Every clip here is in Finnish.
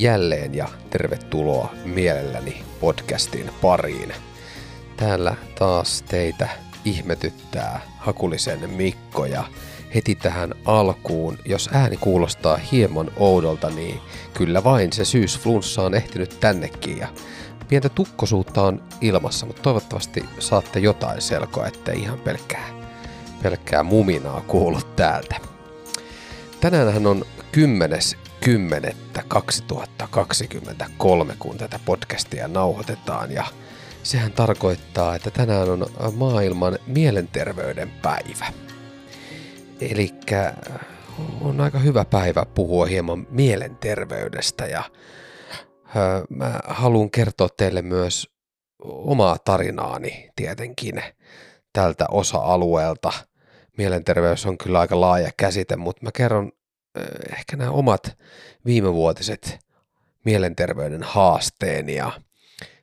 jälleen ja tervetuloa mielelläni podcastin pariin. Täällä taas teitä ihmetyttää Hakulisen Mikko ja heti tähän alkuun, jos ääni kuulostaa hieman oudolta, niin kyllä vain se syysflunssa on ehtinyt tännekin ja pientä tukkosuutta on ilmassa, mutta toivottavasti saatte jotain selkoa, ettei ihan pelkkää, pelkkää muminaa kuulu täältä. Tänään on 10.10.2023, kun tätä podcastia nauhoitetaan ja sehän tarkoittaa, että tänään on maailman mielenterveyden päivä. Eli on aika hyvä päivä puhua hieman mielenterveydestä ja mä haluan kertoa teille myös omaa tarinaani tietenkin tältä osa-alueelta. Mielenterveys on kyllä aika laaja käsite, mutta mä kerron ehkä nämä omat viimevuotiset mielenterveyden haasteeni ja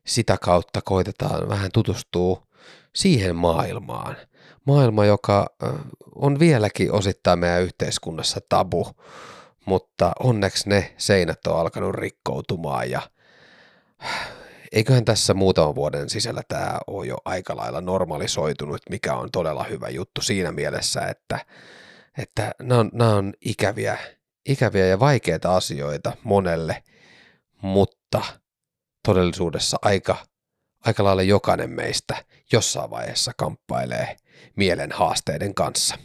sitä kautta koitetaan vähän tutustua siihen maailmaan. Maailma, joka on vieläkin osittain meidän yhteiskunnassa tabu, mutta onneksi ne seinät on alkanut rikkoutumaan ja eiköhän tässä muutaman vuoden sisällä tämä ole jo aika lailla normalisoitunut, mikä on todella hyvä juttu siinä mielessä, että, että nämä on, nämä on ikäviä, ikäviä ja vaikeita asioita monelle, mutta todellisuudessa aika, aika lailla jokainen meistä jossain vaiheessa kamppailee mielen haasteiden kanssa.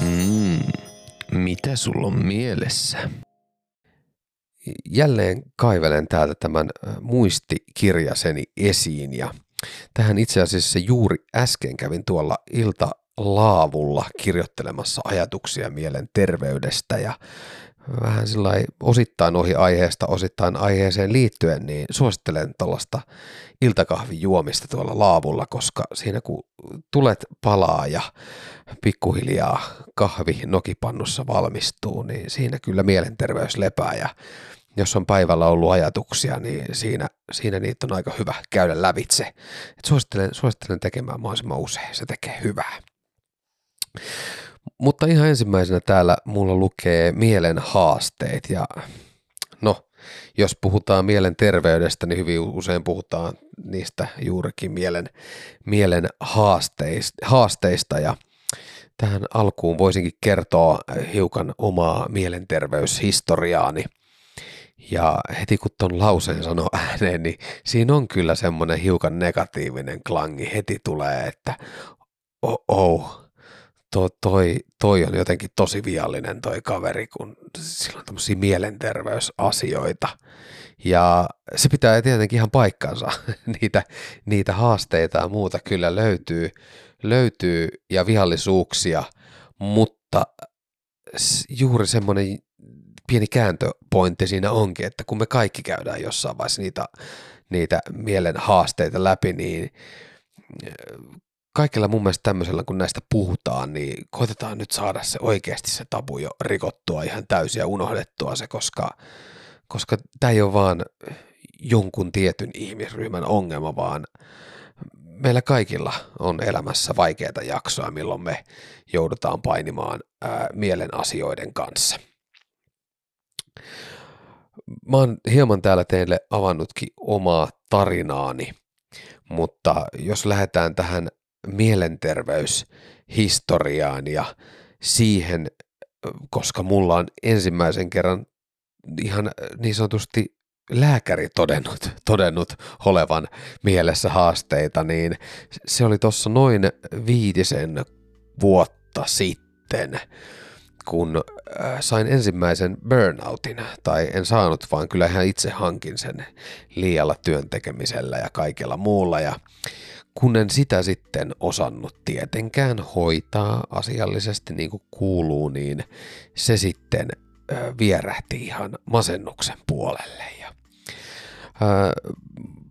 Mm, mitä sulla on mielessä? Jälleen kaivelen täältä tämän muistikirjaseni esiin ja tähän itse asiassa juuri äsken kävin tuolla iltalaavulla kirjoittelemassa ajatuksia mielen terveydestä ja vähän sillä osittain ohi aiheesta, osittain aiheeseen liittyen, niin suosittelen tällaista iltakahvin juomista tuolla laavulla, koska siinä kun tulet palaa ja pikkuhiljaa kahvi nokipannussa valmistuu, niin siinä kyllä mielenterveys lepää ja jos on päivällä ollut ajatuksia, niin siinä, siinä niitä on aika hyvä käydä lävitse. Et suosittelen, suosittelen tekemään mahdollisimman usein, se tekee hyvää. Mutta ihan ensimmäisenä täällä mulla lukee mielen haasteet ja no, jos puhutaan mielen terveydestä, niin hyvin usein puhutaan niistä juurikin mielen, mielen haasteista, haasteista ja tähän alkuun voisinkin kertoa hiukan omaa mielenterveyshistoriaani. Ja heti kun ton lauseen sanoo ääneen, niin siinä on kyllä semmoinen hiukan negatiivinen klangi heti tulee, että oh, oh to, toi, toi on jotenkin tosi viallinen toi kaveri, kun sillä on tämmöisiä mielenterveysasioita. Ja se pitää tietenkin ihan paikkansa. niitä, niitä haasteita ja muuta kyllä löytyy, löytyy ja viallisuuksia, mutta juuri semmoinen pieni kääntöpointti siinä onkin, että kun me kaikki käydään jossain vaiheessa niitä, niitä mielen haasteita läpi, niin kaikilla mun mielestä tämmöisellä, kun näistä puhutaan, niin koitetaan nyt saada se oikeasti se tabu jo rikottua ihan täysin ja unohdettua se, koska, koska tämä ei ole vaan jonkun tietyn ihmisryhmän ongelma, vaan meillä kaikilla on elämässä vaikeita jaksoa, milloin me joudutaan painimaan ää, mielen asioiden kanssa. Mä oon hieman täällä teille avannutkin omaa tarinaani, mutta jos lähdetään tähän mielenterveyshistoriaan ja siihen, koska mulla on ensimmäisen kerran ihan niin sanotusti lääkäri todennut, todennut olevan mielessä haasteita, niin se oli tuossa noin viitisen vuotta sitten, kun sain ensimmäisen burnoutin, tai en saanut, vaan kyllä ihan itse hankin sen liialla työntekemisellä ja kaikella muulla, ja kun en sitä sitten osannut tietenkään hoitaa asiallisesti niin kuin kuuluu, niin se sitten vierähti ihan masennuksen puolelle. Ja, ää,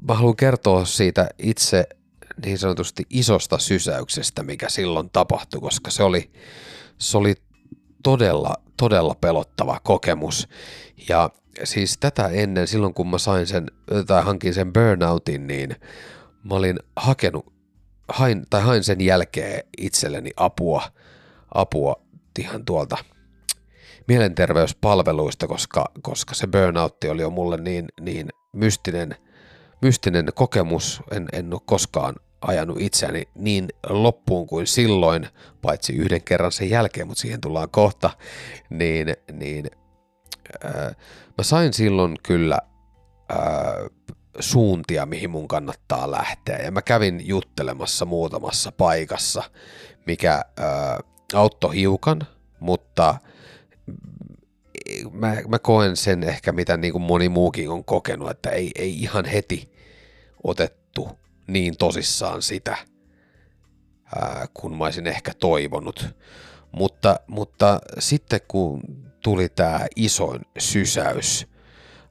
mä haluan kertoa siitä itse niin sanotusti isosta sysäyksestä, mikä silloin tapahtui, koska se oli, se oli todella, todella pelottava kokemus. Ja siis tätä ennen, silloin kun mä sain sen, tai hankin sen burnoutin, niin mä olin hakenut, hain, tai hain sen jälkeen itselleni apua, apua ihan tuolta mielenterveyspalveluista, koska, koska se burnoutti oli jo mulle niin, niin mystinen, mystinen kokemus. En, en ole koskaan ajanut itseäni niin loppuun kuin silloin, paitsi yhden kerran sen jälkeen, mutta siihen tullaan kohta, niin, niin ää, mä sain silloin kyllä ää, suuntia, mihin mun kannattaa lähteä. Ja mä kävin juttelemassa muutamassa paikassa, mikä ää, auttoi hiukan, mutta mä, mä koen sen ehkä, mitä niin kuin moni muukin on kokenut, että ei, ei ihan heti otettu niin tosissaan sitä, ää, kun mä olisin ehkä toivonut. Mutta, mutta sitten kun tuli tämä isoin sysäys,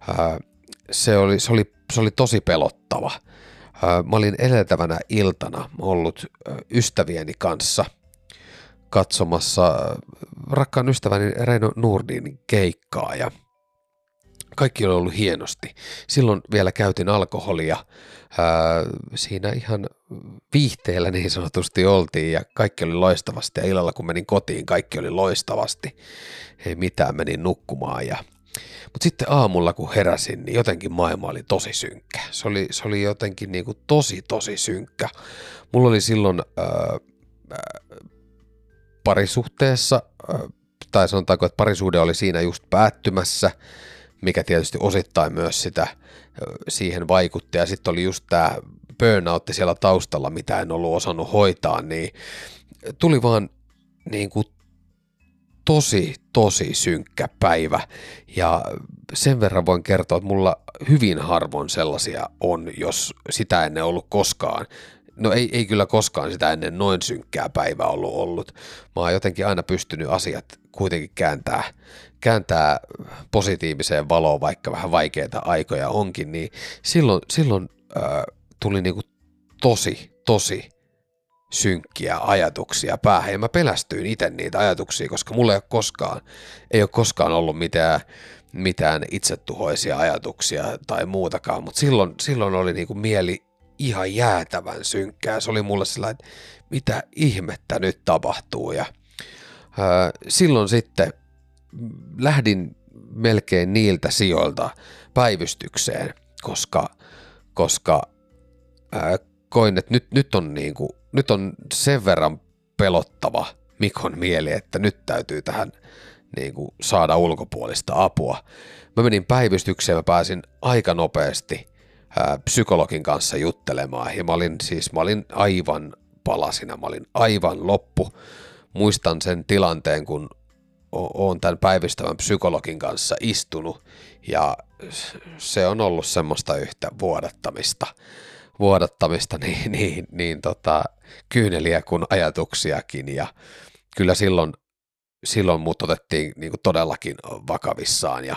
ää, se, oli, se, oli, se oli tosi pelottava. Ää, mä olin edeltävänä iltana ollut ystävieni kanssa katsomassa rakkaan ystäväni Reino Nurdin keikkaa ja – kaikki oli ollut hienosti. Silloin vielä käytin alkoholia. Ää, siinä ihan viihteellä niin sanotusti oltiin ja kaikki oli loistavasti. Ja illalla kun menin kotiin, kaikki oli loistavasti. Ei mitään, menin nukkumaan ja mutta sitten aamulla kun heräsin, niin jotenkin maailma oli tosi synkkä. Se oli, se oli jotenkin niin kuin tosi, tosi synkkä. Mulla oli silloin ää, ää, parisuhteessa, ää, tai sanotaanko, että parisuhde oli siinä just päättymässä, mikä tietysti osittain myös sitä siihen vaikutti. Ja sitten oli just tämä burnoutti siellä taustalla, mitä en ollut osannut hoitaa, niin tuli vaan niin kuin tosi, tosi synkkä päivä. Ja sen verran voin kertoa, että mulla hyvin harvoin sellaisia on, jos sitä ennen ollut koskaan. No ei, ei kyllä koskaan sitä ennen noin synkkää päivää ollut ollut. Mä oon jotenkin aina pystynyt asiat kuitenkin kääntää, kääntää positiiviseen valoon, vaikka vähän vaikeita aikoja onkin, niin silloin, silloin äh, tuli niinku tosi, tosi synkkiä ajatuksia päähän. Ja mä pelästyin itse niitä ajatuksia, koska mulla ei ole koskaan, ei ole koskaan ollut mitään, mitään itsetuhoisia ajatuksia tai muutakaan, mutta silloin, silloin oli niinku mieli ihan jäätävän synkkää. Se oli mulle sellainen, että mitä ihmettä nyt tapahtuu. Ja ää, silloin sitten lähdin melkein niiltä sijoilta päivystykseen, koska, koska ää, koin, että nyt, nyt, on niinku, nyt on sen verran pelottava Mikon mieli, että nyt täytyy tähän niinku saada ulkopuolista apua. Mä menin päivystykseen, mä pääsin aika nopeasti ää, psykologin kanssa juttelemaan ja mä olin siis, mä olin aivan palasina, mä olin aivan loppu. Muistan sen tilanteen, kun olen tämän päivystävän psykologin kanssa istunut ja se on ollut semmoista yhtä vuodattamista, vuodattamista niin, niin, niin tota, kyyneliä kuin ajatuksiakin ja kyllä silloin, silloin mut otettiin niin kuin todellakin vakavissaan ja,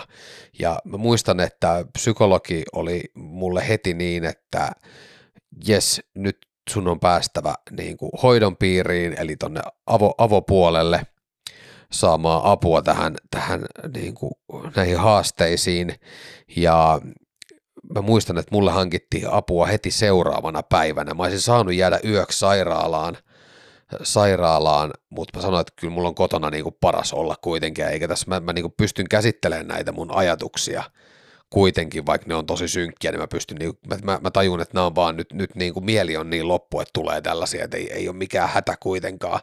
ja mä muistan, että psykologi oli mulle heti niin, että jes, nyt sun on päästävä niin kuin hoidon piiriin, eli tonne avo, avopuolelle – saamaan apua tähän, tähän niin kuin, näihin haasteisiin ja mä muistan, että mulle hankittiin apua heti seuraavana päivänä. Mä olisin saanut jäädä yöksi sairaalaan, sairaalaan, mutta mä sanoin, että kyllä mulla on kotona niin kuin paras olla kuitenkin, eikä tässä mä, mä niin kuin pystyn käsittelemään näitä mun ajatuksia kuitenkin, vaikka ne on tosi synkkiä, niin mä pystyn, niin, mä, mä, mä tajun, että nämä on vaan nyt, nyt niin kuin mieli on niin loppu, että tulee tällaisia, että ei, ei ole mikään hätä kuitenkaan.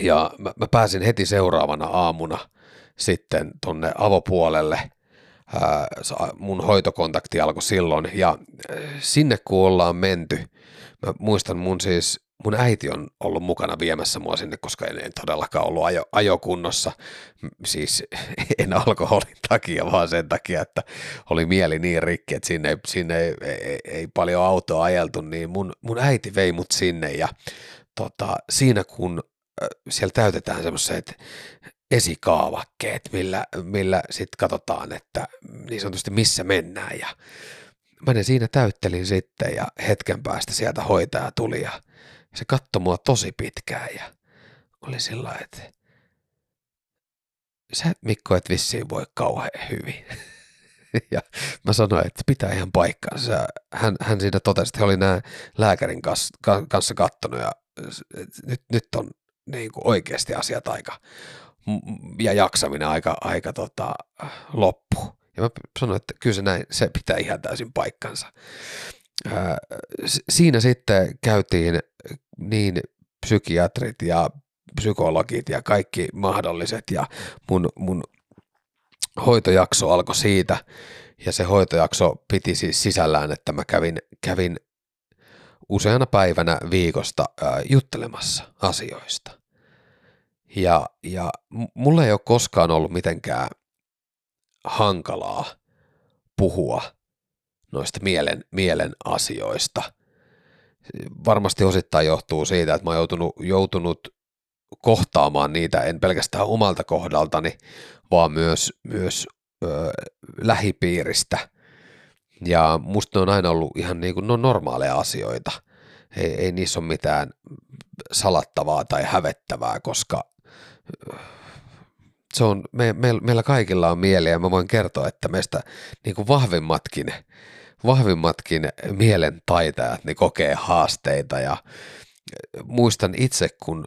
Ja mä, mä pääsin heti seuraavana aamuna sitten tonne avopuolelle. Ää, mun hoitokontakti alkoi silloin ja sinne kun ollaan menty, mä muistan mun siis, mun äiti on ollut mukana viemässä mua sinne, koska en, en todellakaan ollut ajo, ajokunnossa, siis en alkoholin takia, vaan sen takia, että oli mieli niin rikki, että sinne, sinne ei, ei, ei paljon autoa ajeltu, niin mun, mun äiti vei mut sinne ja tota, siinä kun siellä täytetään semmoiset esikaavakkeet, millä, millä sitten katsotaan, että niin sanotusti missä mennään ja mä ne siinä täyttelin sitten ja hetken päästä sieltä hoitaja tuli ja se katsoi mua tosi pitkään ja oli sillä että sä Mikko et vissiin voi kauhean hyvin. ja mä sanoin, että pitää ihan paikkaansa. Hän, hän siinä totesi, että he oli nämä lääkärin kanssa, kanssa kattonut ja nyt, nyt on niin kuin oikeasti asiat aika ja jaksaminen aika, aika tota, loppu. Ja mä sanoin, että kyllä se näin, se pitää ihan täysin paikkansa. Ää, siinä sitten käytiin niin psykiatrit ja psykologit ja kaikki mahdolliset ja mun, mun hoitojakso alkoi siitä ja se hoitojakso piti siis sisällään, että mä kävin, kävin useana päivänä viikosta ää, juttelemassa asioista. Ja, ja mulla ei ole koskaan ollut mitenkään hankalaa puhua noista mielen, mielen asioista. Varmasti osittain johtuu siitä, että mä oon joutunut, joutunut kohtaamaan niitä en pelkästään omalta kohdaltani, vaan myös, myös ö, lähipiiristä. Ja musta ne on aina ollut ihan niin kuin, no normaaleja asioita. Ei, ei niissä ole mitään salattavaa tai hävettävää, koska se on, me, me, meillä kaikilla on mieli ja mä voin kertoa, että meistä niin kuin vahvimmatkin, vahvimmatkin mielen taitajat niin kokee haasteita ja muistan itse, kun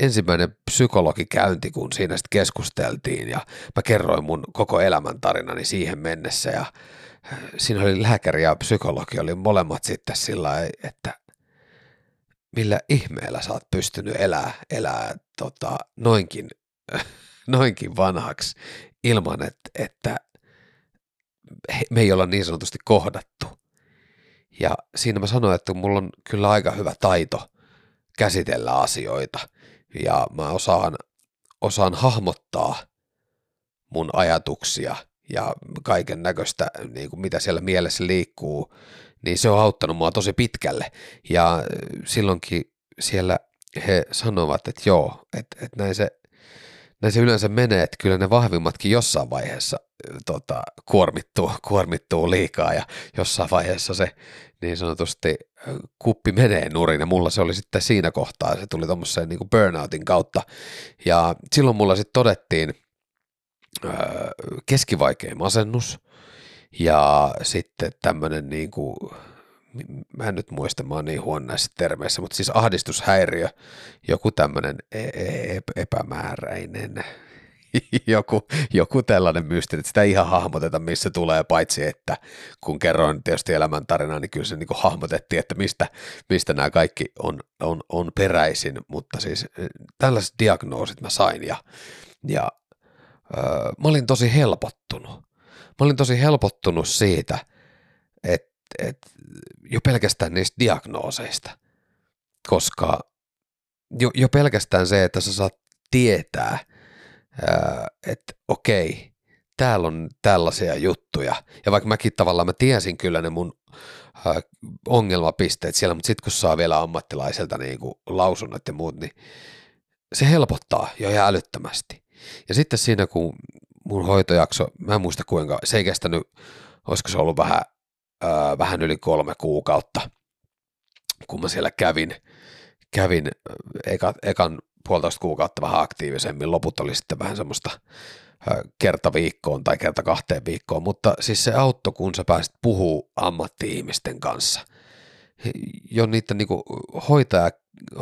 ensimmäinen psykologikäynti, kun siinä sitten keskusteltiin ja mä kerroin mun koko elämäntarinani siihen mennessä ja siinä oli lääkäri ja psykologi oli molemmat sitten sillä että millä ihmeellä sä oot pystynyt elää, elää tota, noinkin, noinkin vanhaksi ilman, että, että me ei olla niin sanotusti kohdattu. Ja siinä mä sanoin, että mulla on kyllä aika hyvä taito käsitellä asioita ja mä osaan, osaan hahmottaa mun ajatuksia ja kaiken näköistä, niin kuin mitä siellä mielessä liikkuu, niin se on auttanut mua tosi pitkälle. Ja silloinkin siellä he sanovat, että joo, että, että näin, se, näin se yleensä menee, että kyllä ne vahvimmatkin jossain vaiheessa tota, kuormittuu, kuormittuu liikaa ja jossain vaiheessa se niin sanotusti kuppi menee nurin ja mulla se oli sitten siinä kohtaa, se tuli tuommoiseen niin burnoutin kautta ja silloin mulla sitten todettiin öö, keskivaikea masennus. Ja sitten tämmöinen niin kuin, mä en nyt muista, mä oon niin huono näissä termeissä, mutta siis ahdistushäiriö, joku tämmöinen e-, e-, epämääräinen, joku, joku tällainen mysteri, että sitä ei ihan hahmoteta, missä tulee, paitsi että kun kerroin tietysti elämäntarinaa, niin kyllä se niin hahmotettiin, että mistä, mistä nämä kaikki on, on, on peräisin, mutta siis tällaiset diagnoosit mä sain ja, ja mä olin tosi helpottunut. Mä olin tosi helpottunut siitä, että, että jo pelkästään niistä diagnooseista, koska jo, jo pelkästään se, että sä saat tietää – että okei, täällä on tällaisia juttuja. Ja vaikka mäkin tavallaan mä tiesin kyllä ne mun ongelmapisteet siellä, mutta sitten kun saa vielä ammattilaiselta niin kuin lausunnot ja muut, niin se helpottaa jo ihan älyttömästi. Ja sitten siinä, kun mun hoitojakso, mä en muista kuinka, se ei kestänyt, olisiko se ollut vähän, ää, vähän yli kolme kuukautta, kun mä siellä kävin, kävin eka, ekan puolitoista kuukautta vähän aktiivisemmin, loput oli sitten vähän semmoista kerta viikkoon tai kerta kahteen viikkoon, mutta siis se auttoi, kun sä pääsit puhua ammatti-ihmisten kanssa. Jo niiden niin hoitaja,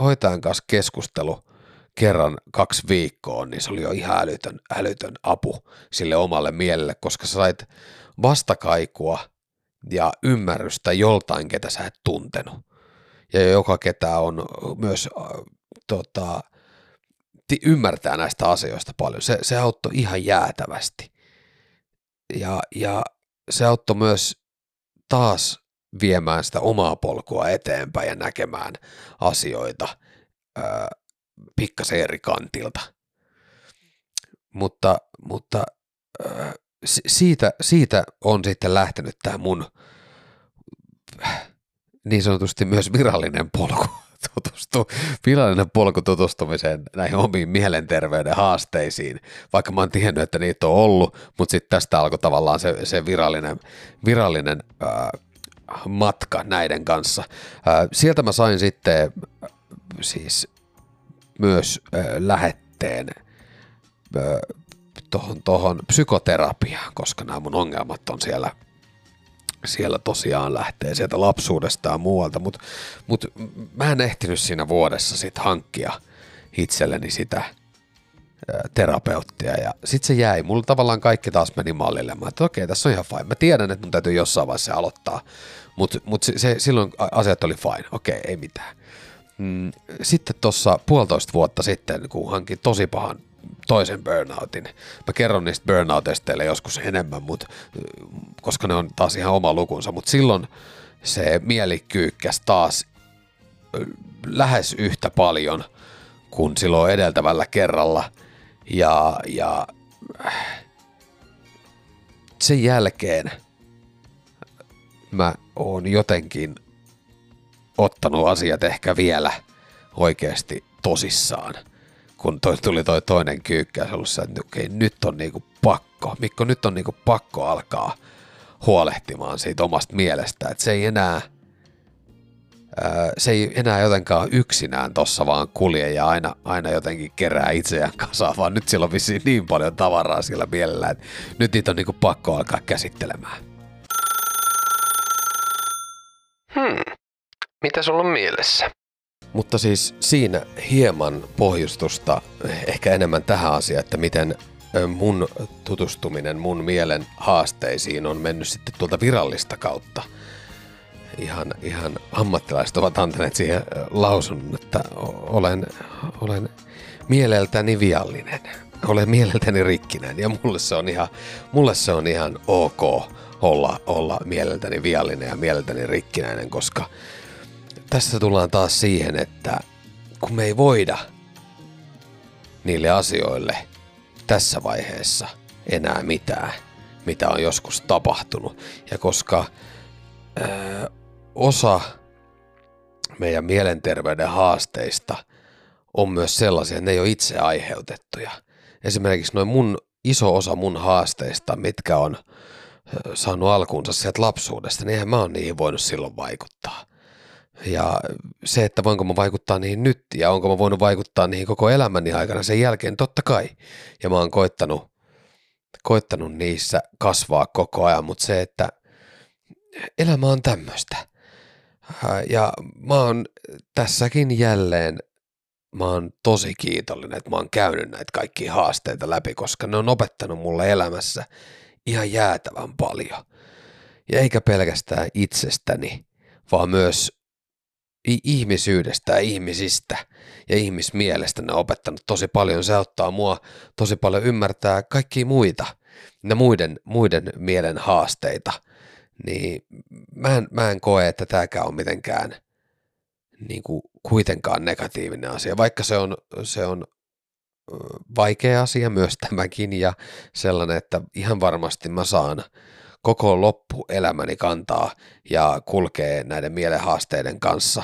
hoitajan kanssa keskustelu kerran kaksi viikkoon, niin se oli jo ihan älytön, älytön apu sille omalle mielelle, koska sä sait vastakaikua ja ymmärrystä joltain, ketä sä et tuntenut. Ja joka ketä on myös äh, tota, ymmärtää näistä asioista paljon. Se, se auttoi ihan jäätävästi. Ja, ja se auttoi myös taas viemään sitä omaa polkua eteenpäin ja näkemään asioita ää, pikkasen eri kantilta. Mutta, mutta ää, siitä, siitä on sitten lähtenyt tämä mun niin sanotusti myös virallinen polku tutustu, virallinen polku tutustumiseen näihin omiin mielenterveyden haasteisiin, vaikka mä oon tiennyt, että niitä on ollut, mutta sitten tästä alkoi tavallaan se, se virallinen, virallinen äh, matka näiden kanssa. Äh, sieltä mä sain sitten äh, siis myös äh, lähetteen äh, tohon, tohon psykoterapiaan, koska nämä mun ongelmat on siellä – siellä tosiaan lähtee sieltä lapsuudesta ja muualta, mutta mut mä en ehtinyt siinä vuodessa sit hankkia itselleni sitä terapeuttia ja sitten se jäi. Mulla tavallaan kaikki taas meni mallille. Mä että okei, tässä on ihan fine. Mä tiedän, että mun täytyy jossain vaiheessa aloittaa, mutta mut se, se, silloin asiat oli fine. Okei, ei mitään. Mm, sitten tuossa puolitoista vuotta sitten, kun hankin tosi pahan toisen burnoutin. Mä kerron niistä burnouteista teille joskus enemmän, mut, koska ne on taas ihan oma lukunsa, mutta silloin se mieli taas lähes yhtä paljon kuin silloin edeltävällä kerralla. Ja, ja sen jälkeen mä oon jotenkin ottanut asiat ehkä vielä oikeasti tosissaan. Kun toi, tuli toi toinen kyykkä, se ollut se, että okei, nyt on niinku pakko, Mikko, nyt on niinku pakko alkaa huolehtimaan siitä omasta mielestä, että se ei enää, se ei enää jotenkaan yksinään tossa vaan kulje ja aina, aina jotenkin kerää itseään kasaan, vaan nyt sillä on vissiin niin paljon tavaraa sillä mielellä, että nyt niitä on niinku pakko alkaa käsittelemään. Hmm. Mitä sulla on mielessä? Mutta siis siinä hieman pohjustusta ehkä enemmän tähän asiaan, että miten mun tutustuminen mun mielen haasteisiin on mennyt sitten tuolta virallista kautta. Ihan, ihan ammattilaiset ovat antaneet siihen lausunnon, että olen, olen mieleltäni viallinen. Olen mieleltäni rikkinen ja mulle se on ihan, mulle se on ihan ok olla, olla mieleltäni viallinen ja mieleltäni rikkinäinen, koska tässä tullaan taas siihen, että kun me ei voida niille asioille tässä vaiheessa enää mitään, mitä on joskus tapahtunut. Ja koska ö, osa meidän mielenterveyden haasteista on myös sellaisia, että ne ei ole itse aiheutettuja. Esimerkiksi noin mun iso osa mun haasteista, mitkä on saanut alkuunsa sieltä lapsuudesta, niin eihän mä oon niihin voinut silloin vaikuttaa. Ja se, että voinko mä vaikuttaa niihin nyt ja onko mä voinut vaikuttaa niihin koko elämäni aikana sen jälkeen, totta kai. Ja mä oon koittanut, koittanut niissä kasvaa koko ajan, mutta se, että elämä on tämmöistä. Ja mä oon tässäkin jälleen, mä oon tosi kiitollinen, että mä oon käynyt näitä kaikkia haasteita läpi, koska ne on opettanut mulle elämässä ihan jäätävän paljon. Ja eikä pelkästään itsestäni, vaan myös ihmisyydestä ja ihmisistä ja ihmismielestä ne on opettanut tosi paljon. Se auttaa mua tosi paljon ymmärtää kaikkia muita, ne muiden, muiden mielen haasteita. Niin mä en, mä en koe, että tämäkään on mitenkään niin kuin kuitenkaan negatiivinen asia, vaikka se on, se on vaikea asia myös tämäkin ja sellainen, että ihan varmasti mä saan koko loppuelämäni kantaa ja kulkee näiden mielenhaasteiden kanssa,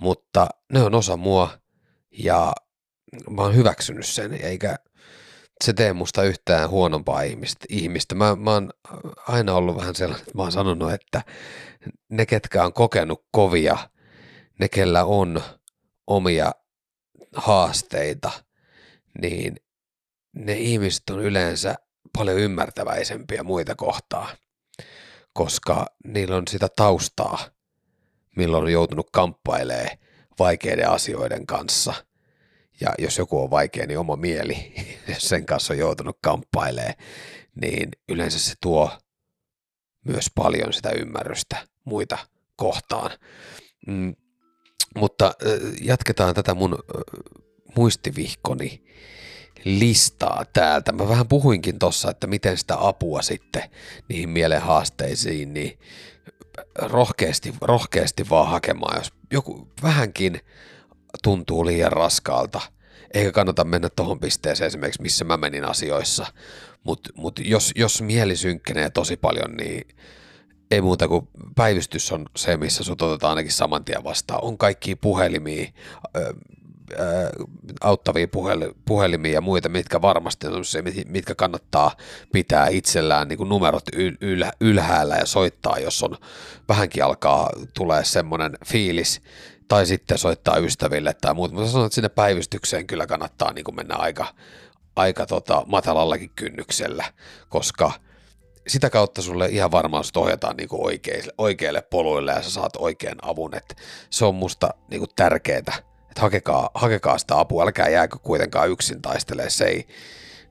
mutta ne on osa mua ja mä oon hyväksynyt sen, eikä se tee musta yhtään huonompaa ihmistä. ihmistä. Mä, mä oon aina ollut vähän sellainen, että mä oon sanonut, että ne, ketkä on kokenut kovia, ne, kellä on omia haasteita, niin ne ihmiset on yleensä paljon ymmärtäväisempiä muita kohtaan koska niillä on sitä taustaa, milloin on joutunut kamppailemaan vaikeiden asioiden kanssa. Ja jos joku on vaikea, niin oma mieli, sen kanssa on joutunut kamppailemaan, niin yleensä se tuo myös paljon sitä ymmärrystä muita kohtaan. Mm, mutta jatketaan tätä mun muistivihkoni listaa täältä. Mä vähän puhuinkin tossa, että miten sitä apua sitten niihin mielen haasteisiin, niin rohkeasti, rohkeasti vaan hakemaan, jos joku vähänkin tuntuu liian raskaalta, eikä kannata mennä tuohon pisteeseen esimerkiksi, missä mä menin asioissa, mutta mut jos, jos mieli synkkenee tosi paljon, niin ei muuta kuin päivystys on se, missä sut otetaan ainakin saman tien vastaan. On kaikki puhelimia, auttavia puhel, puhelimia ja muita, mitkä varmasti on se, mitkä kannattaa pitää itsellään niin kuin numerot yl, ylhäällä ja soittaa, jos on vähänkin alkaa tulee semmoinen fiilis, tai sitten soittaa ystäville tai muuta, mutta sanon, että sinne päivystykseen kyllä kannattaa niin kuin mennä aika, aika tota, matalallakin kynnyksellä, koska sitä kautta sulle ihan varmaan ohjataan niin oikeille, oikeille poluille ja sä saat oikean avun, että se on musta niin tärkeää että hakekaa, hakekaa sitä apua, älkää jääkö kuitenkaan yksin taistelemaan, se ei,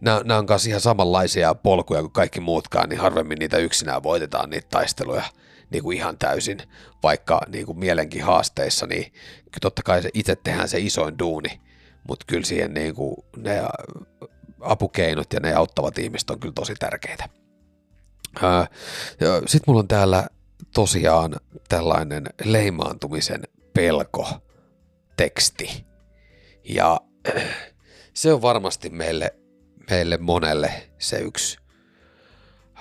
nämä, on kanssa ihan samanlaisia polkuja kuin kaikki muutkaan, niin harvemmin niitä yksinään voitetaan niitä taisteluja niin kuin ihan täysin, vaikka niin kuin mielenkin haasteissa, niin totta kai se itse tehdään se isoin duuni, mutta kyllä siihen niin kuin ne apukeinot ja ne auttavat ihmiset on kyllä tosi tärkeitä. Sitten mulla on täällä tosiaan tällainen leimaantumisen pelko teksti. Ja se on varmasti meille, meille monelle se yksi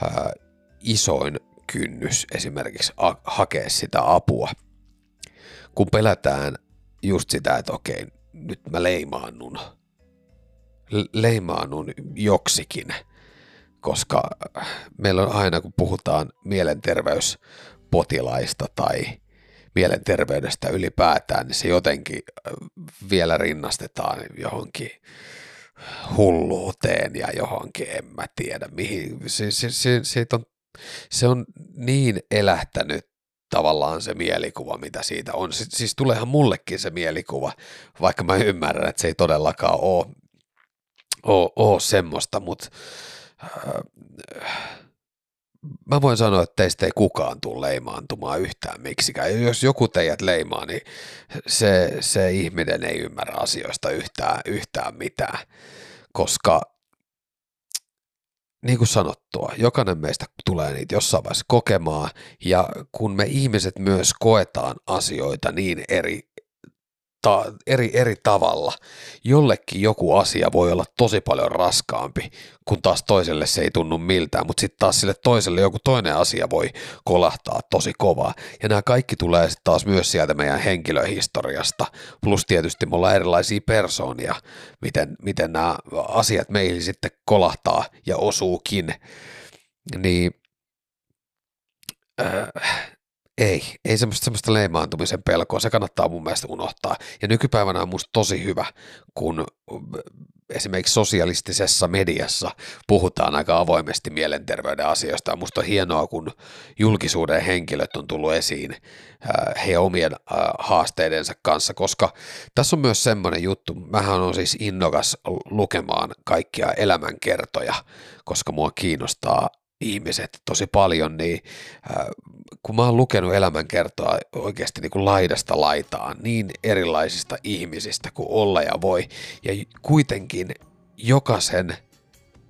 ää, isoin kynnys esimerkiksi a- hakea sitä apua. Kun pelätään just sitä, että okei, nyt mä leimaannun, leimaannun joksikin, koska meillä on aina, kun puhutaan mielenterveyspotilaista tai mielenterveydestä ylipäätään, niin se jotenkin vielä rinnastetaan johonkin hulluuteen ja johonkin, en mä tiedä mihin. Se, se, se, se, on, se on niin elähtänyt tavallaan se mielikuva, mitä siitä on. Siis, siis tuleehan mullekin se mielikuva, vaikka mä ymmärrän, että se ei todellakaan ole, ole, ole semmoista, mutta äh, mä voin sanoa, että teistä ei kukaan tule leimaantumaan yhtään miksikään. Jos joku teidät leimaa, niin se, se ihminen ei ymmärrä asioista yhtään, yhtään mitään, koska niin kuin sanottua, jokainen meistä tulee niitä jossain vaiheessa kokemaan, ja kun me ihmiset myös koetaan asioita niin eri, ta- eri, eri tavalla. Jollekin joku asia voi olla tosi paljon raskaampi, kun taas toiselle se ei tunnu miltään, mutta sitten taas sille toiselle joku toinen asia voi kolahtaa tosi kovaa. Ja nämä kaikki tulee sitten taas myös sieltä meidän henkilöhistoriasta, plus tietysti me ollaan erilaisia persoonia, miten, miten nämä asiat meihin sitten kolahtaa ja osuukin. Niin äh, ei, ei semmoista, semmoista leimaantumisen pelkoa, se kannattaa mun mielestä unohtaa. Ja nykypäivänä on musta tosi hyvä, kun esimerkiksi sosialistisessa mediassa puhutaan aika avoimesti mielenterveyden asioista. Musta on hienoa, kun julkisuuden henkilöt on tullut esiin he omien haasteidensa kanssa, koska tässä on myös semmoinen juttu, mähän on siis innokas lukemaan kaikkia elämänkertoja, koska mua kiinnostaa ihmiset tosi paljon, niin äh, kun mä oon lukenut elämänkertoa oikeasti niin kuin laidasta laitaan niin erilaisista ihmisistä kuin olla ja voi, ja kuitenkin jokaisen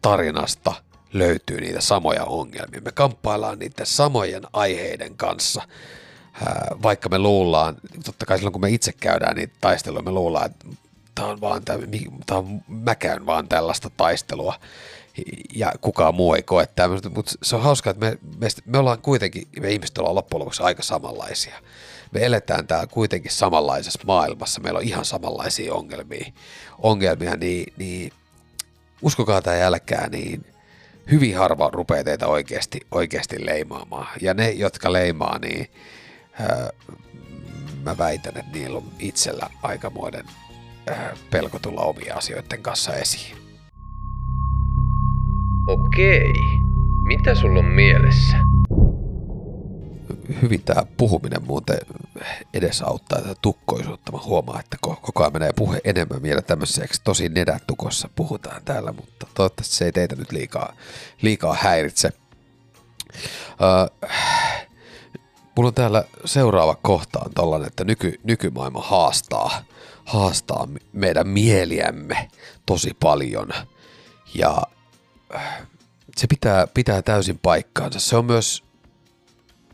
tarinasta löytyy niitä samoja ongelmia. Me kamppaillaan niiden samojen aiheiden kanssa, äh, vaikka me luullaan, totta kai silloin kun me itse käydään niitä taisteluja, me luullaan, että tämä on vaan, tämä, tämä on, mä käyn vaan tällaista taistelua, ja kukaan muu ei koe tämmöistä, mutta se on hauskaa, että me, me, me ollaan kuitenkin, me ihmiset ollaan loppujen lopuksi aika samanlaisia. Me eletään täällä kuitenkin samanlaisessa maailmassa, meillä on ihan samanlaisia ongelmia, ongelmia niin, niin uskokaa tai älkää, niin hyvin harva rupeaa teitä oikeasti, oikeasti leimaamaan. Ja ne, jotka leimaa, niin ää, mä väitän, että niillä on itsellä aikamoinen ää, pelko tulla omia asioiden kanssa esiin. Okei. Mitä sulla on mielessä? Hyvin tämä puhuminen muuten edesauttaa tätä tukkoisuutta. Mä huomaan, että koko ajan menee puhe enemmän vielä tämmöiseksi tosi nedätukossa puhutaan täällä, mutta toivottavasti se ei teitä nyt liikaa, liikaa häiritse. Uh, mulla on täällä seuraava kohta on tollanen, että nyky, nykymaailma haastaa, haastaa meidän mieliämme tosi paljon. Ja se pitää, pitää täysin paikkaansa. Se on myös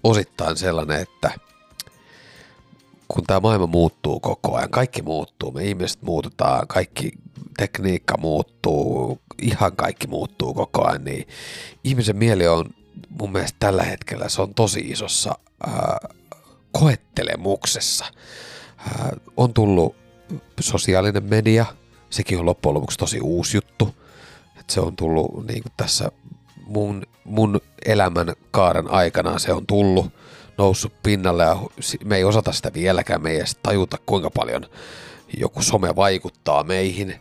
osittain sellainen, että kun tämä maailma muuttuu koko ajan, kaikki muuttuu, me ihmiset muututaan, kaikki tekniikka muuttuu, ihan kaikki muuttuu koko ajan, niin ihmisen mieli on mun mielestä tällä hetkellä, se on tosi isossa ää, koettelemuksessa. Ää, on tullut sosiaalinen media, sekin on loppujen lopuksi tosi uusi juttu että se on tullut niin kuin tässä mun, mun elämän kaaren aikana se on tullut, noussut pinnalle ja me ei osata sitä vieläkään, me ei edes tajuta kuinka paljon joku some vaikuttaa meihin.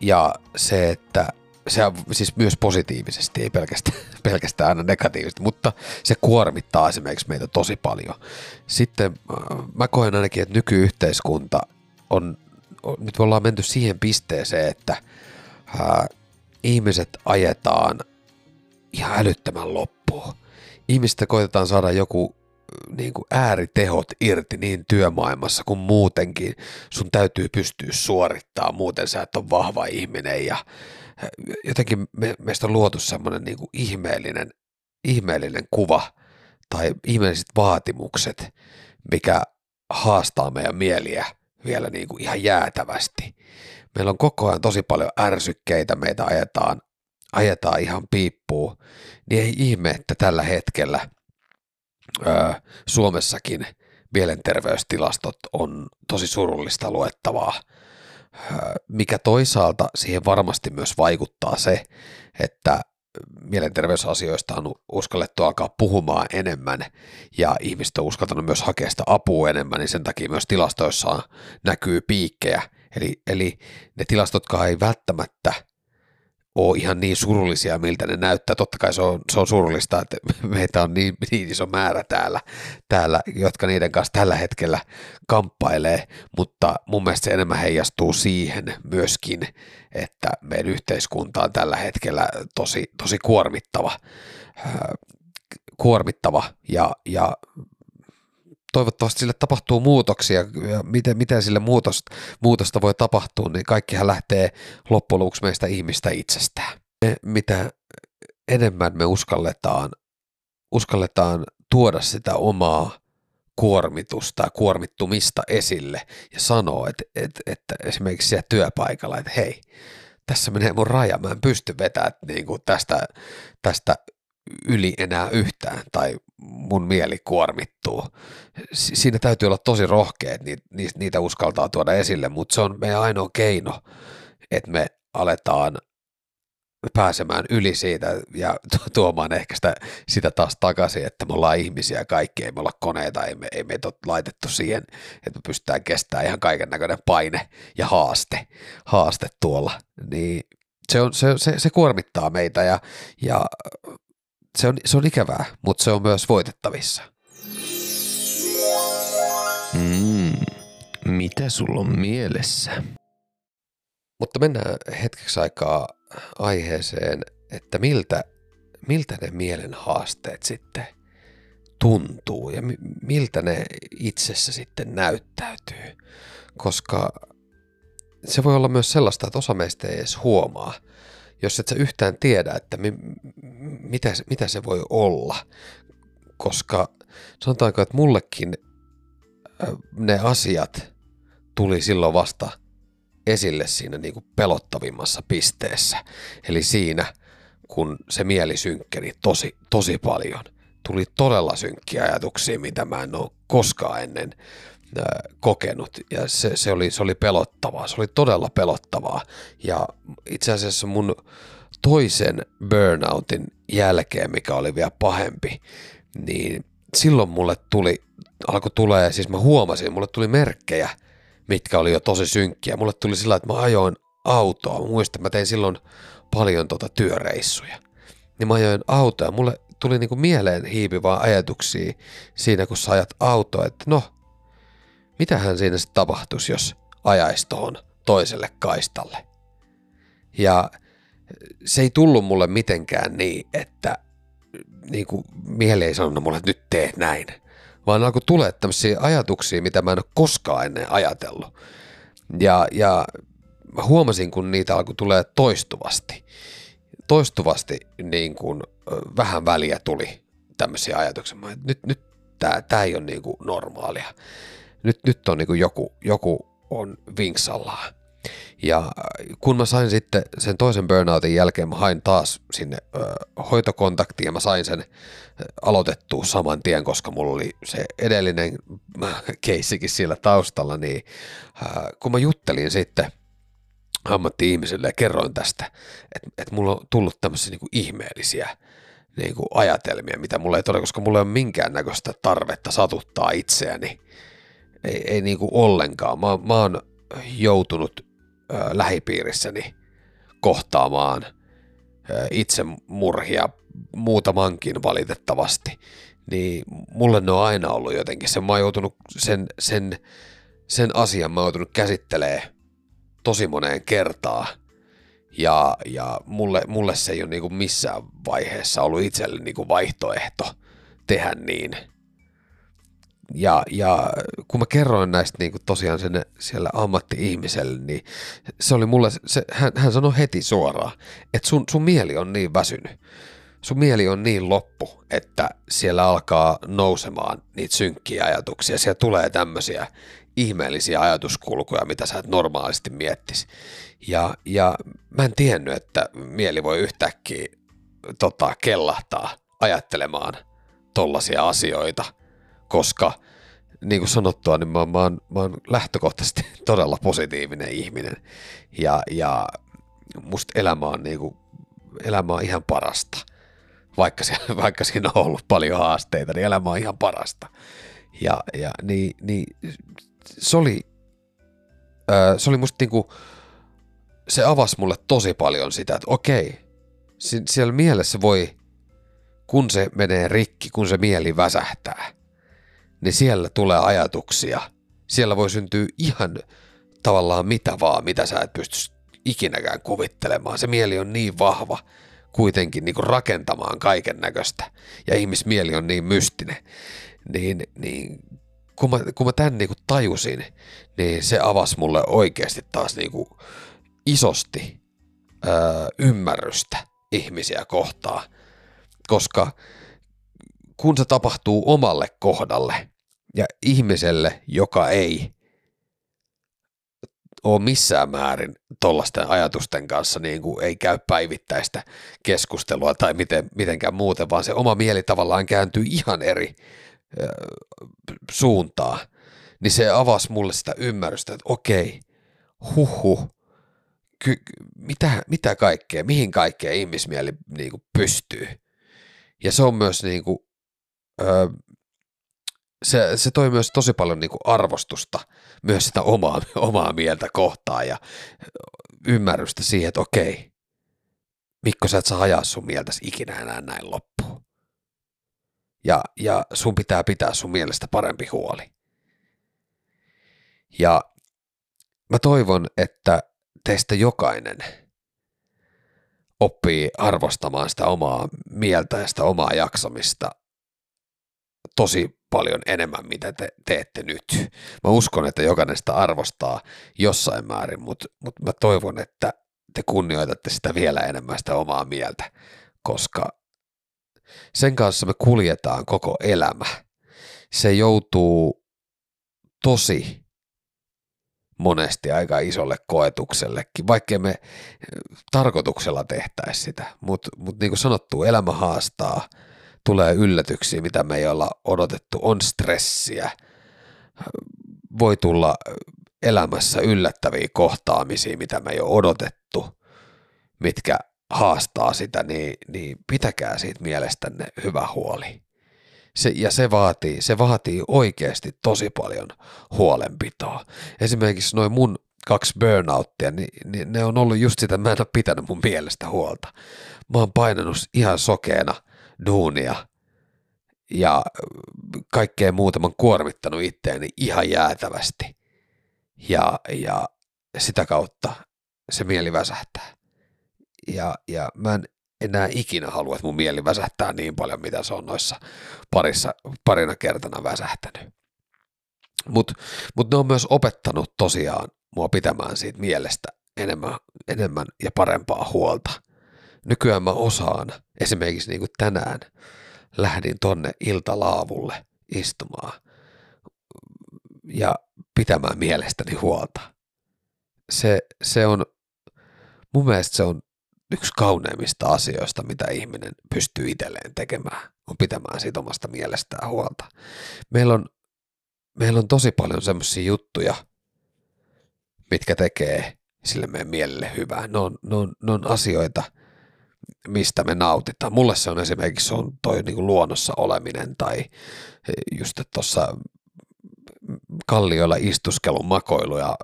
Ja se, että se on siis myös positiivisesti, ei pelkästään, pelkästään aina negatiivisesti, mutta se kuormittaa esimerkiksi meitä tosi paljon. Sitten mä koen ainakin, että nykyyhteiskunta on nyt me ollaan menty siihen pisteeseen, että ää, äh, ihmiset ajetaan ihan älyttömän loppuun. Ihmistä koitetaan saada joku niin kuin ääritehot irti niin työmaailmassa kuin muutenkin. Sun täytyy pystyä suorittamaan, muuten sä et ole vahva ihminen ja jotenkin me, meistä on luotu semmoinen niin kuin ihmeellinen, ihmeellinen kuva tai ihmeelliset vaatimukset, mikä haastaa meidän mieliä vielä niin kuin ihan jäätävästi. Meillä on koko ajan tosi paljon ärsykkeitä, meitä ajetaan, ajetaan ihan piippuun, niin ei ihme, että tällä hetkellä ö, Suomessakin mielenterveystilastot on tosi surullista luettavaa mikä toisaalta siihen varmasti myös vaikuttaa se, että mielenterveysasioista on uskallettu alkaa puhumaan enemmän ja ihmiset on uskaltanut myös hakea sitä apua enemmän, niin sen takia myös tilastoissa näkyy piikkejä. Eli, eli ne tilastotkaan ei välttämättä ole ihan niin surullisia, miltä ne näyttää. Totta kai se on, se on surullista, että meitä on niin, niin iso määrä täällä, täällä, jotka niiden kanssa tällä hetkellä kamppailee, mutta mun mielestä se enemmän heijastuu siihen myöskin, että meidän yhteiskunta on tällä hetkellä tosi, tosi kuormittava, kuormittava ja, ja toivottavasti sille tapahtuu muutoksia ja miten, miten sille muutosta, muutosta voi tapahtua, niin kaikkihan lähtee loppujen lopuksi meistä ihmistä itsestään. Me, mitä enemmän me uskalletaan, uskalletaan tuoda sitä omaa kuormitusta ja kuormittumista esille ja sanoa, että, että, että esimerkiksi siellä työpaikalla, että hei, tässä menee mun raja, mä en pysty vetämään niin kuin tästä, tästä yli enää yhtään tai mun mieli kuormittuu. Siinä täytyy olla tosi rohkea, että niitä uskaltaa tuoda esille, mutta se on meidän ainoa keino, että me aletaan pääsemään yli siitä ja tuomaan ehkä sitä, sitä taas takaisin, että me ollaan ihmisiä kaikki, ei me olla koneita, ei, me, ei meitä ole laitettu siihen, että me pystytään kestämään ihan kaiken näköinen paine ja haaste, haaste tuolla, niin se, on, se, se, se kuormittaa meitä ja, ja se on, se on ikävää, mutta se on myös voitettavissa. Mm, mitä sulla on mielessä? Mutta mennään hetkeksi aikaa aiheeseen, että miltä, miltä ne mielen haasteet sitten tuntuu ja miltä ne itsessä sitten näyttäytyy. Koska se voi olla myös sellaista, että osa meistä ei edes huomaa, jos et sä yhtään tiedä, että mi, mitä, mitä se voi olla, koska sanotaanko, että mullekin ne asiat tuli silloin vasta esille siinä niin kuin pelottavimmassa pisteessä. Eli siinä, kun se mieli synkkeni tosi, tosi paljon. Tuli todella synkkiä ajatuksia, mitä mä en ole koskaan ennen kokenut ja se, se, oli, se oli pelottavaa, se oli todella pelottavaa ja itse asiassa mun toisen burnoutin jälkeen, mikä oli vielä pahempi, niin silloin mulle tuli, alkoi tulee, siis mä huomasin, mulle tuli merkkejä, mitkä oli jo tosi synkkiä. Mulle tuli sillä, että mä ajoin autoa. Mä muistan, mä tein silloin paljon tota työreissuja. Niin mä ajoin autoa mulle tuli niinku mieleen hiipivää ajatuksia siinä, kun sä ajat autoa, että no, mitähän siinä sitten tapahtuisi, jos ajaisi tuohon toiselle kaistalle. Ja se ei tullut mulle mitenkään niin, että niin kuin mieli ei sanonut mulle, että nyt teet näin, vaan alkoi tulee tämmöisiä ajatuksia, mitä mä en ole koskaan ennen ajatellut. Ja, ja mä huomasin, kun niitä alkoi tulee toistuvasti. Toistuvasti niin kuin vähän väliä tuli tämmöisiä ajatuksia. Mä, nyt, nyt tämä tää ei ole niin kuin normaalia nyt, nyt on niin kuin joku, joku on vinksallaan. Ja kun mä sain sitten sen toisen burnoutin jälkeen, mä hain taas sinne ö, hoitokontaktiin ja mä sain sen aloitettua saman tien, koska mulla oli se edellinen keissikin siellä taustalla, niin ö, kun mä juttelin sitten ammatti-ihmisille ja kerroin tästä, että, että mulla on tullut tämmöisiä niin ihmeellisiä niin ajatelmia, mitä mulla ei todella, koska mulla ei ole minkäännäköistä tarvetta satuttaa itseäni ei, ei niinku ollenkaan. Mä, mä oon joutunut ö, lähipiirissäni kohtaamaan itsemurhia muutamankin valitettavasti, niin mulle ne on aina ollut jotenkin, sen mä oon joutunut sen, sen, sen asian mä oon joutunut käsittelee tosi moneen kertaan, ja, ja mulle, mulle se ei ole niin kuin missään vaiheessa ollut itselle niin kuin vaihtoehto tehdä niin. Ja, ja kun mä kerroin näistä niin kuin tosiaan sen siellä ammatti-ihmiselle, niin se oli mulle, se, hän, hän sanoi heti suoraan, että sun, sun mieli on niin väsynyt, sun mieli on niin loppu, että siellä alkaa nousemaan niitä synkkiä ajatuksia, siellä tulee tämmöisiä ihmeellisiä ajatuskulkuja, mitä sä et normaalisti miettisi. Ja, ja mä en tiennyt, että mieli voi yhtäkkiä tota, kellahtaa ajattelemaan tollaisia asioita, koska niin kuin sanottua, niin mä, mä, oon, mä oon lähtökohtaisesti todella positiivinen ihminen ja, ja musta elämä on, niin kuin, elämä on ihan parasta. Vaikka, se, vaikka siinä on ollut paljon haasteita, niin elämä on ihan parasta. Ja, ja niin, niin se oli, ää, se oli musta niinku, se avasi mulle tosi paljon sitä, että okei, siellä mielessä voi, kun se menee rikki, kun se mieli väsähtää, niin siellä tulee ajatuksia. Siellä voi syntyä ihan tavallaan mitä vaan, mitä sä et pysty ikinäkään kuvittelemaan. Se mieli on niin vahva kuitenkin niin rakentamaan kaiken näköistä ja ihmismieli on niin mystinen. Niin, niin kun mä, kun mä tämän niin kuin tajusin, niin se avasi mulle oikeasti taas niin kuin isosti öö, ymmärrystä ihmisiä kohtaan, koska kun se tapahtuu omalle kohdalle ja ihmiselle, joka ei ole missään määrin tuollaisten ajatusten kanssa niin kuin ei käy päivittäistä keskustelua tai miten, mitenkään muuten, vaan se oma mieli tavallaan kääntyy ihan eri suuntaa, niin se avasi mulle sitä ymmärrystä, että okei, huhu, ky- mitä, mitä kaikkea, mihin kaikkea ihmismieli niin kuin pystyy. Ja se on myös niin kuin, öö, se, se toi myös tosi paljon niin kuin arvostusta myös sitä omaa, omaa mieltä kohtaan ja ymmärrystä siihen, että okei, Mikko, sä et saa ajaa sun mieltäsi ikinä enää näin loppuun ja, ja sun pitää pitää sun mielestä parempi huoli. Ja mä toivon, että teistä jokainen oppii arvostamaan sitä omaa mieltä ja sitä omaa jaksamista tosi paljon enemmän, mitä te teette nyt. Mä uskon, että jokainen sitä arvostaa jossain määrin, mutta, mutta mä toivon, että te kunnioitatte sitä vielä enemmän sitä omaa mieltä, koska sen kanssa me kuljetaan koko elämä. Se joutuu tosi monesti aika isolle koetuksellekin, vaikkei me tarkoituksella tehtäisi sitä. Mutta mut niin kuin sanottu, elämä haastaa, tulee yllätyksiä, mitä me ei olla odotettu, on stressiä, voi tulla elämässä yllättäviä kohtaamisia, mitä me ei ole odotettu, mitkä haastaa sitä, niin, niin pitäkää siitä mielestänne hyvä huoli. Se, ja se vaatii, se vaatii oikeasti tosi paljon huolenpitoa. Esimerkiksi noin mun kaksi burnouttia, niin, niin ne on ollut just sitä, mä en ole pitänyt mun mielestä huolta. Mä oon painanut ihan sokeena duunia ja kaikkea muuta mä oon kuormittanut itteeni ihan jäätävästi. Ja, ja sitä kautta se mieli väsähtää ja, ja mä en enää ikinä halua, että mun mieli väsähtää niin paljon, mitä se on noissa parissa, parina kertana väsähtänyt. Mutta mut ne on myös opettanut tosiaan mua pitämään siitä mielestä enemmän, enemmän ja parempaa huolta. Nykyään mä osaan, esimerkiksi niin kuin tänään, lähdin tonne iltalaavulle istumaan ja pitämään mielestäni huolta. Se, se on, mun mielestä se on yksi kauneimmista asioista, mitä ihminen pystyy itselleen tekemään, on pitämään siitä omasta mielestään huolta. Meillä on, meillä on tosi paljon semmoisia juttuja, mitkä tekee sille meidän mielelle hyvää. Ne on, ne on, ne on asioita, mistä me nautitaan. Mulle se on esimerkiksi se on toi niin kuin luonnossa oleminen tai just tuossa kallioilla istuskelun makoilu ja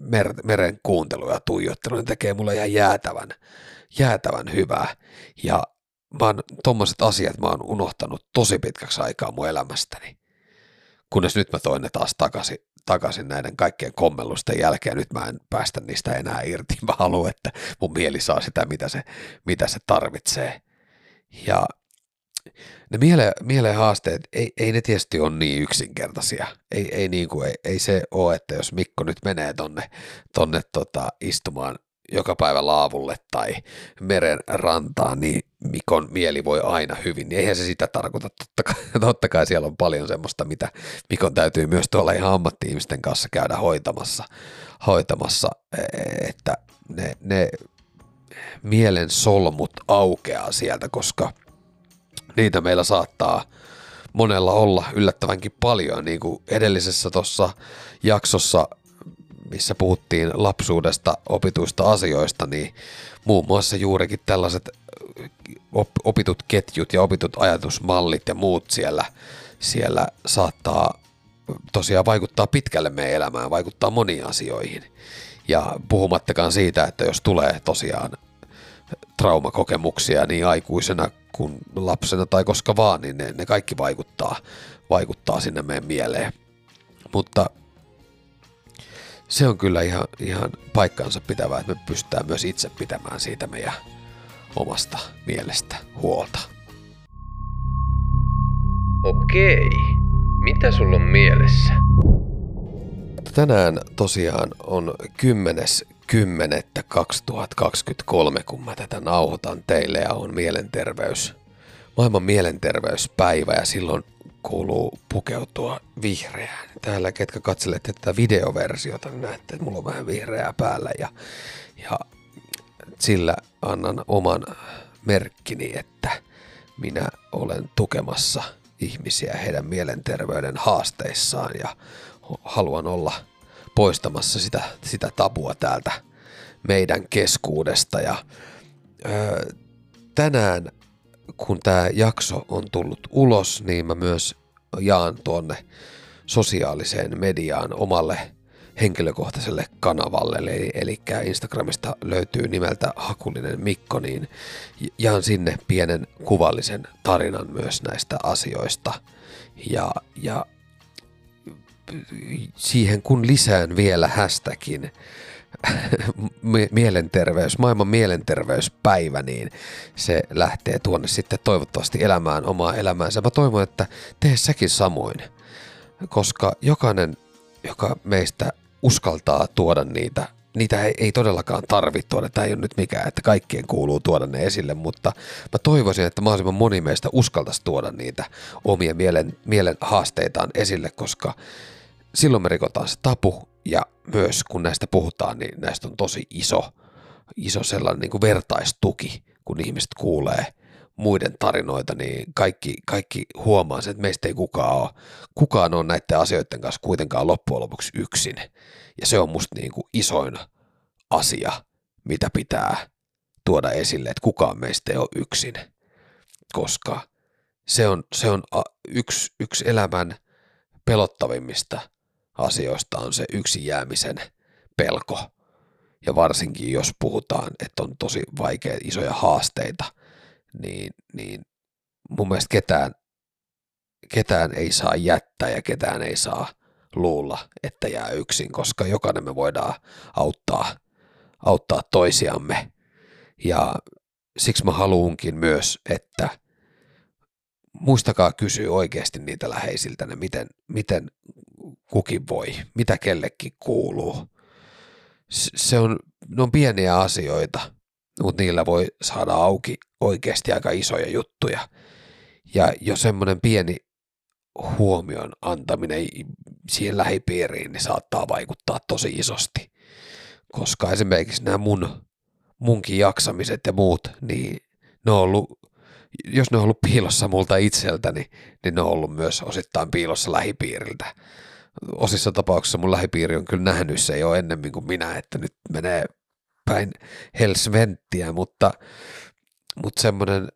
mer- meren kuuntelu ja tuijottelu, ne tekee mulle ihan jäätävän, jäätävän hyvää ja mä oon tommoset asiat mä oon unohtanut tosi pitkäksi aikaa mun elämästäni. Kunnes nyt mä toin ne taas takaisin, takaisin näiden kaikkien kommellusten jälkeen, nyt mä en päästä niistä enää irti. Mä haluan, että mun mieli saa sitä, mitä se, mitä se tarvitsee. Ja ne miele, mieleen haasteet, ei, ei ne tietysti ole niin yksinkertaisia. Ei, ei, niin kuin, ei, ei se ole, että jos Mikko nyt menee tonne, tonne tota, istumaan joka päivä laavulle tai meren rantaan, niin Mikon mieli voi aina hyvin, niin eihän se sitä tarkoita. Totta kai, totta kai siellä on paljon semmoista, mitä Mikon täytyy myös tuolla ihan ammatti-ihmisten kanssa käydä hoitamassa, hoitamassa että ne, ne mielen solmut aukeaa sieltä, koska niitä meillä saattaa monella olla yllättävänkin paljon, niin kuin edellisessä tuossa jaksossa missä puhuttiin lapsuudesta opituista asioista, niin muun muassa juurikin tällaiset opitut ketjut ja opitut ajatusmallit ja muut siellä, siellä saattaa tosiaan vaikuttaa pitkälle meidän elämään, vaikuttaa moniin asioihin. Ja puhumattakaan siitä, että jos tulee tosiaan traumakokemuksia niin aikuisena kuin lapsena tai koska vaan, niin ne, ne kaikki vaikuttaa, vaikuttaa sinne meidän mieleen. Mutta se on kyllä ihan, ihan paikkansa pitävää, että me pystytään myös itse pitämään siitä meidän omasta mielestä huolta. Okei, mitä sulla on mielessä? Tänään tosiaan on 10.10.2023, kun mä tätä nauhoitan teille ja on mielenterveys, maailman mielenterveyspäivä ja silloin kuuluu pukeutua vihreään. Täällä, ketkä katselette tätä videoversiota, niin näette, että mulla on vähän vihreää päällä ja, ja sillä annan oman merkkini, että minä olen tukemassa ihmisiä heidän mielenterveyden haasteissaan ja haluan olla poistamassa sitä, sitä tabua täältä meidän keskuudesta. Ja, ö, tänään kun tämä jakso on tullut ulos, niin mä myös jaan tuonne sosiaaliseen mediaan omalle henkilökohtaiselle kanavalle, eli, eli Instagramista löytyy nimeltä Hakulinen Mikko, niin jaan sinne pienen kuvallisen tarinan myös näistä asioista. Ja, ja siihen kun lisään vielä hashtagin mielenterveys, maailman mielenterveyspäivä, niin se lähtee tuonne sitten toivottavasti elämään omaa elämäänsä. Mä toivon, että tee säkin samoin, koska jokainen, joka meistä uskaltaa tuoda niitä, niitä ei, ei todellakaan tarvitse tuoda, tämä ei ole nyt mikään, että kaikkien kuuluu tuoda ne esille, mutta mä toivoisin, että mahdollisimman moni meistä uskaltaisi tuoda niitä omia mielen, mielen haasteitaan esille, koska silloin me rikotaan se tapu ja myös kun näistä puhutaan, niin näistä on tosi iso, iso sellainen niin kuin vertaistuki, kun ihmiset kuulee muiden tarinoita, niin kaikki, kaikki huomaa sen, että meistä ei kukaan ole, kukaan ole näiden asioiden kanssa kuitenkaan loppujen lopuksi yksin. Ja se on musta niin kuin isoin asia, mitä pitää tuoda esille, että kukaan meistä ei ole yksin, koska se on, se on yksi, yksi elämän pelottavimmista asioista on se yksin jäämisen pelko. Ja varsinkin jos puhutaan, että on tosi vaikea isoja haasteita, niin, niin mun mielestä ketään, ketään ei saa jättää ja ketään ei saa luulla, että jää yksin, koska jokainen me voidaan auttaa, auttaa toisiamme. Ja siksi mä haluunkin myös, että muistakaa kysyä oikeasti niitä läheisiltä, miten, miten kukin voi, mitä kellekin kuuluu. Se on, ne on pieniä asioita, mutta niillä voi saada auki oikeasti aika isoja juttuja. Ja jo semmoinen pieni huomion antaminen siihen lähipiiriin niin saattaa vaikuttaa tosi isosti. Koska esimerkiksi nämä mun, munkin jaksamiset ja muut, niin ne on ollut, jos ne on ollut piilossa multa itseltäni, niin ne on ollut myös osittain piilossa lähipiiriltä osissa tapauksissa mun lähipiiri on kyllä nähnyt se jo ennemmin kuin minä, että nyt menee päin helsventtiä, mutta, mutta semmoinen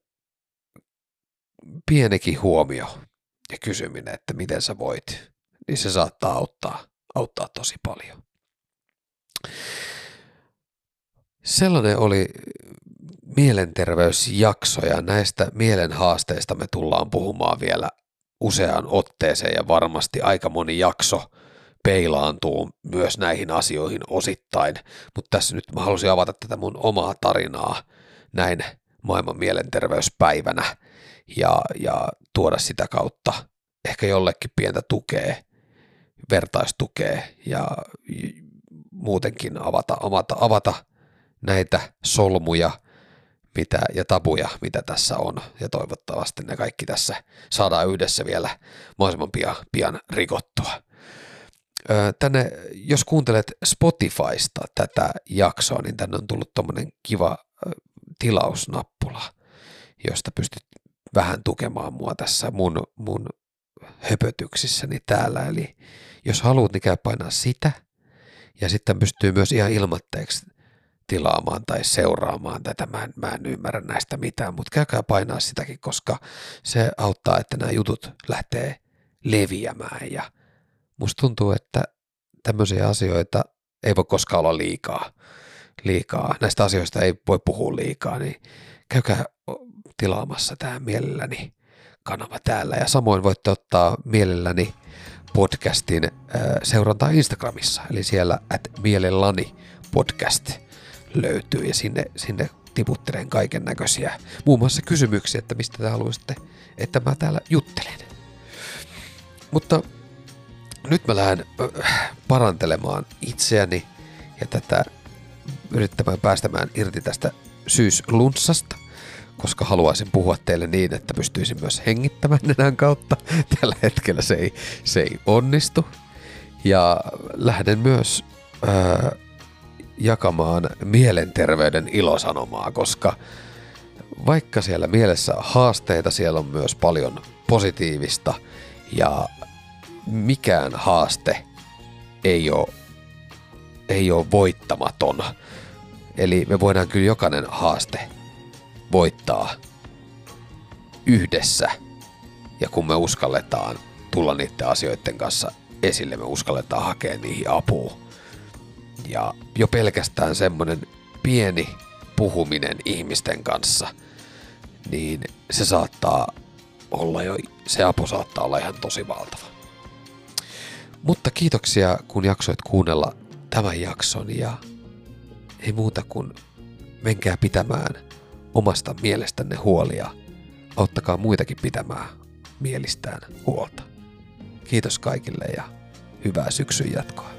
pienikin huomio ja kysyminen, että miten sä voit, niin se saattaa auttaa, auttaa tosi paljon. Sellainen oli mielenterveysjaksoja. Näistä mielenhaasteista me tullaan puhumaan vielä useaan otteeseen ja varmasti aika moni jakso peilaantuu myös näihin asioihin osittain, mutta tässä nyt mä halusin avata tätä mun omaa tarinaa näin maailman mielenterveyspäivänä ja, ja tuoda sitä kautta ehkä jollekin pientä tukea, vertaistukea ja muutenkin avata, avata, avata näitä solmuja mitä, ja tabuja, mitä tässä on. Ja toivottavasti ne kaikki tässä saadaan yhdessä vielä mahdollisimman pian, pian rikottua. Tänne, jos kuuntelet Spotifysta tätä jaksoa, niin tänne on tullut tuommoinen kiva tilausnappula, josta pystyt vähän tukemaan mua tässä mun, mun höpötyksissäni täällä. Eli jos haluat, niin käy painaa sitä. Ja sitten pystyy myös ihan ilmatteeksi tilaamaan tai seuraamaan tätä. Mä en, mä en ymmärrä näistä mitään, mutta käykää painaa sitäkin, koska se auttaa, että nämä jutut lähtee leviämään. Ja musta tuntuu, että tämmöisiä asioita ei voi koskaan olla liikaa. liikaa. Näistä asioista ei voi puhua liikaa, niin käykää tilaamassa tämä mielelläni kanava täällä. Ja samoin voitte ottaa mielelläni podcastin äh, seurantaa Instagramissa, eli siellä at mielelläni podcast löytyy ja sinne, sinne tiputtelen kaiken näköisiä, muun muassa kysymyksiä, että mistä te haluaisitte, että mä täällä juttelen. Mutta nyt mä lähden äh, parantelemaan itseäni ja tätä yrittämään päästämään irti tästä syyslunssasta koska haluaisin puhua teille niin, että pystyisin myös hengittämään nenän kautta. Tällä hetkellä se ei, se ei onnistu. Ja lähden myös ää, jakamaan mielenterveyden ilosanomaa, koska vaikka siellä mielessä haasteita, siellä on myös paljon positiivista ja mikään haaste ei ole, ei ole voittamaton. Eli me voidaan kyllä jokainen haaste voittaa yhdessä. Ja kun me uskalletaan tulla niiden asioiden kanssa esille, me uskalletaan hakea niihin apua. Ja jo pelkästään semmoinen pieni puhuminen ihmisten kanssa, niin se saattaa olla jo, se apu saattaa olla ihan tosi valtava. Mutta kiitoksia, kun jaksoit kuunnella tämän jakson ja ei muuta kuin menkää pitämään omasta mielestänne huolia. Auttakaa muitakin pitämään mielistään huolta. Kiitos kaikille ja hyvää syksyn jatkoa.